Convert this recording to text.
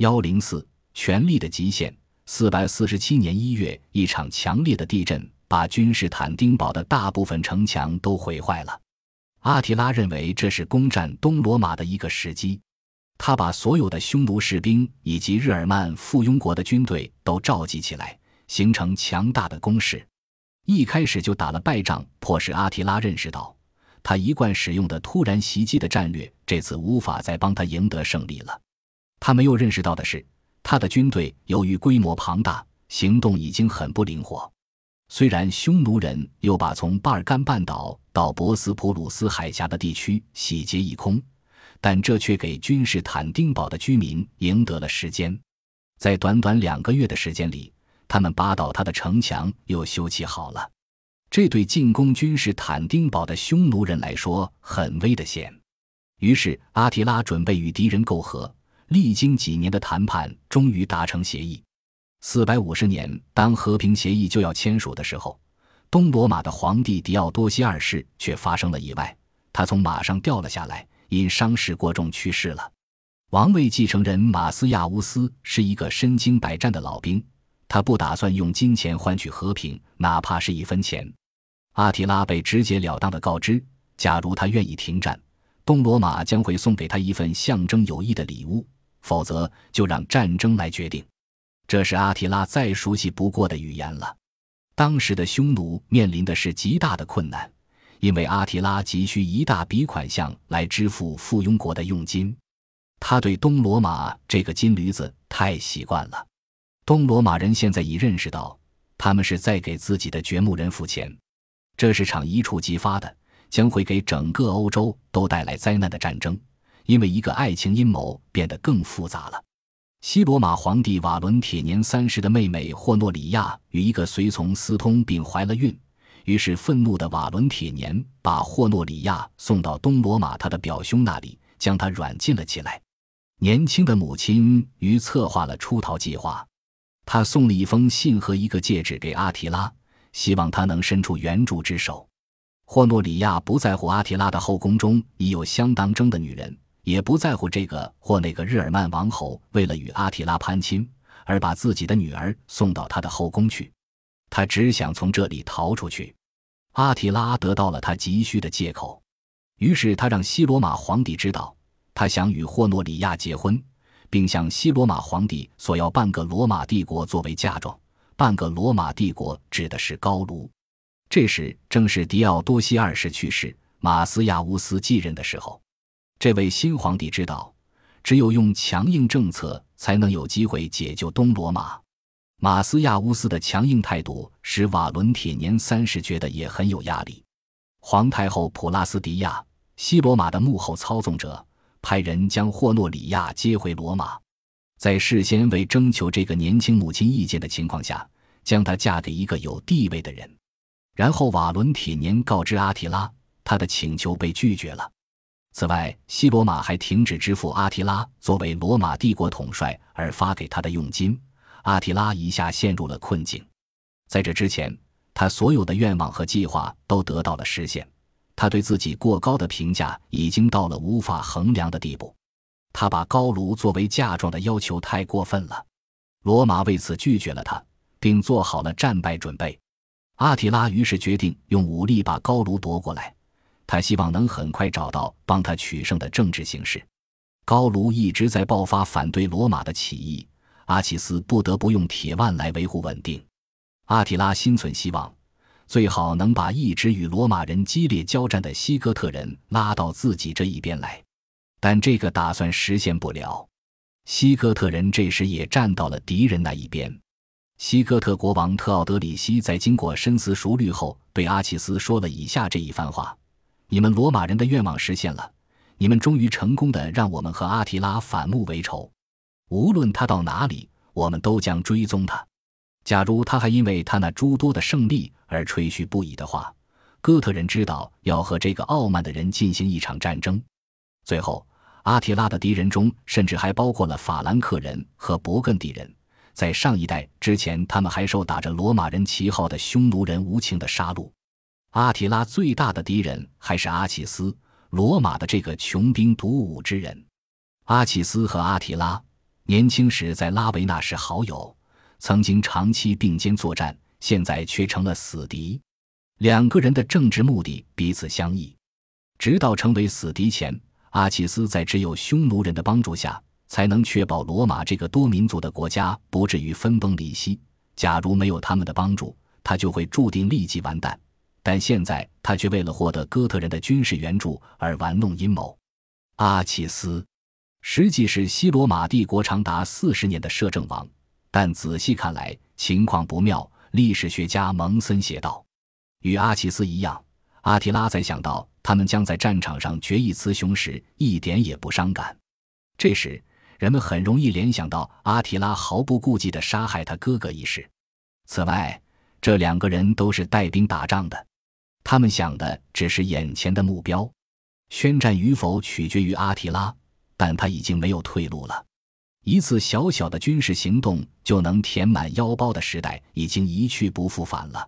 幺零四，权力的极限。四百四十七年一月，一场强烈的地震把君士坦丁堡的大部分城墙都毁坏了。阿提拉认为这是攻占东罗马的一个时机，他把所有的匈奴士兵以及日耳曼附庸国的军队都召集起来，形成强大的攻势。一开始就打了败仗，迫使阿提拉认识到，他一贯使用的突然袭击的战略这次无法再帮他赢得胜利了。他没有认识到的是。他的军队由于规模庞大，行动已经很不灵活。虽然匈奴人又把从巴尔干半岛到博斯普鲁斯海峡的地区洗劫一空，但这却给君士坦丁堡的居民赢得了时间。在短短两个月的时间里，他们扒倒他的城墙，又修葺好了。这对进攻君士坦丁堡的匈奴人来说很危的险。于是阿提拉准备与敌人媾和。历经几年的谈判，终于达成协议。四百五十年，当和平协议就要签署的时候，东罗马的皇帝狄奥多西二世却发生了意外，他从马上掉了下来，因伤势过重去世了。王位继承人马斯亚乌斯是一个身经百战的老兵，他不打算用金钱换取和平，哪怕是一分钱。阿提拉被直截了当的告知，假如他愿意停战，东罗马将会送给他一份象征友谊的礼物。否则，就让战争来决定。这是阿提拉再熟悉不过的语言了。当时的匈奴面临的是极大的困难，因为阿提拉急需一大笔款项来支付附庸国的佣金。他对东罗马这个金驴子太习惯了。东罗马人现在已认识到，他们是在给自己的掘墓人付钱。这是场一触即发的，将会给整个欧洲都带来灾难的战争。因为一个爱情阴谋变得更复杂了。西罗马皇帝瓦伦铁年三十的妹妹霍诺里亚与一个随从私通并怀了孕，于是愤怒的瓦伦铁年把霍诺里亚送到东罗马他的表兄那里，将他软禁了起来。年轻的母亲于策划了出逃计划，他送了一封信和一个戒指给阿提拉，希望他能伸出援助之手。霍诺里亚不在乎阿提拉的后宫中已有相当争的女人。也不在乎这个或那个日耳曼王侯为了与阿提拉攀亲而把自己的女儿送到他的后宫去，他只想从这里逃出去。阿提拉得到了他急需的借口，于是他让西罗马皇帝知道他想与霍诺里亚结婚，并向西罗马皇帝索要半个罗马帝国作为嫁妆。半个罗马帝国指的是高卢。这时正是狄奥多西二世去世，马斯亚乌斯继任的时候。这位新皇帝知道，只有用强硬政策才能有机会解救东罗马。马斯亚乌斯的强硬态度使瓦伦铁年三世觉得也很有压力。皇太后普拉斯迪亚，西罗马的幕后操纵者，派人将霍诺里亚接回罗马，在事先未征求这个年轻母亲意见的情况下，将她嫁给一个有地位的人。然后瓦伦铁年告知阿提拉，他的请求被拒绝了。此外，西罗马还停止支付阿提拉作为罗马帝国统帅而发给他的佣金。阿提拉一下陷入了困境。在这之前，他所有的愿望和计划都得到了实现。他对自己过高的评价已经到了无法衡量的地步。他把高卢作为嫁妆的要求太过分了。罗马为此拒绝了他，并做好了战败准备。阿提拉于是决定用武力把高卢夺过来。他希望能很快找到帮他取胜的政治形势。高卢一直在爆发反对罗马的起义，阿奇斯不得不用铁腕来维护稳定。阿提拉心存希望，最好能把一直与罗马人激烈交战的西哥特人拉到自己这一边来，但这个打算实现不了。西哥特人这时也站到了敌人那一边。西哥特国王特奥德里希在经过深思熟虑后，对阿奇斯说了以下这一番话。你们罗马人的愿望实现了，你们终于成功的让我们和阿提拉反目为仇。无论他到哪里，我们都将追踪他。假如他还因为他那诸多的胜利而吹嘘不已的话，哥特人知道要和这个傲慢的人进行一场战争。最后，阿提拉的敌人中甚至还包括了法兰克人和勃艮第人。在上一代之前，他们还受打着罗马人旗号的匈奴人无情的杀戮。阿提拉最大的敌人还是阿契斯，罗马的这个穷兵黩武之人。阿契斯和阿提拉，年轻时在拉维纳是好友，曾经长期并肩作战，现在却成了死敌。两个人的政治目的彼此相异，直到成为死敌前，阿契斯在只有匈奴人的帮助下，才能确保罗马这个多民族的国家不至于分崩离析。假如没有他们的帮助，他就会注定立即完蛋。但现在他却为了获得哥特人的军事援助而玩弄阴谋。阿奇斯。实际是西罗马帝国长达四十年的摄政王，但仔细看来情况不妙。历史学家蒙森写道：“与阿奇斯一样，阿提拉在想到他们将在战场上决一雌雄时，一点也不伤感。这时，人们很容易联想到阿提拉毫不顾忌地杀害他哥哥一事。此外，这两个人都是带兵打仗的，他们想的只是眼前的目标，宣战与否取决于阿提拉。”但他已经没有退路了，一次小小的军事行动就能填满腰包的时代已经一去不复返了。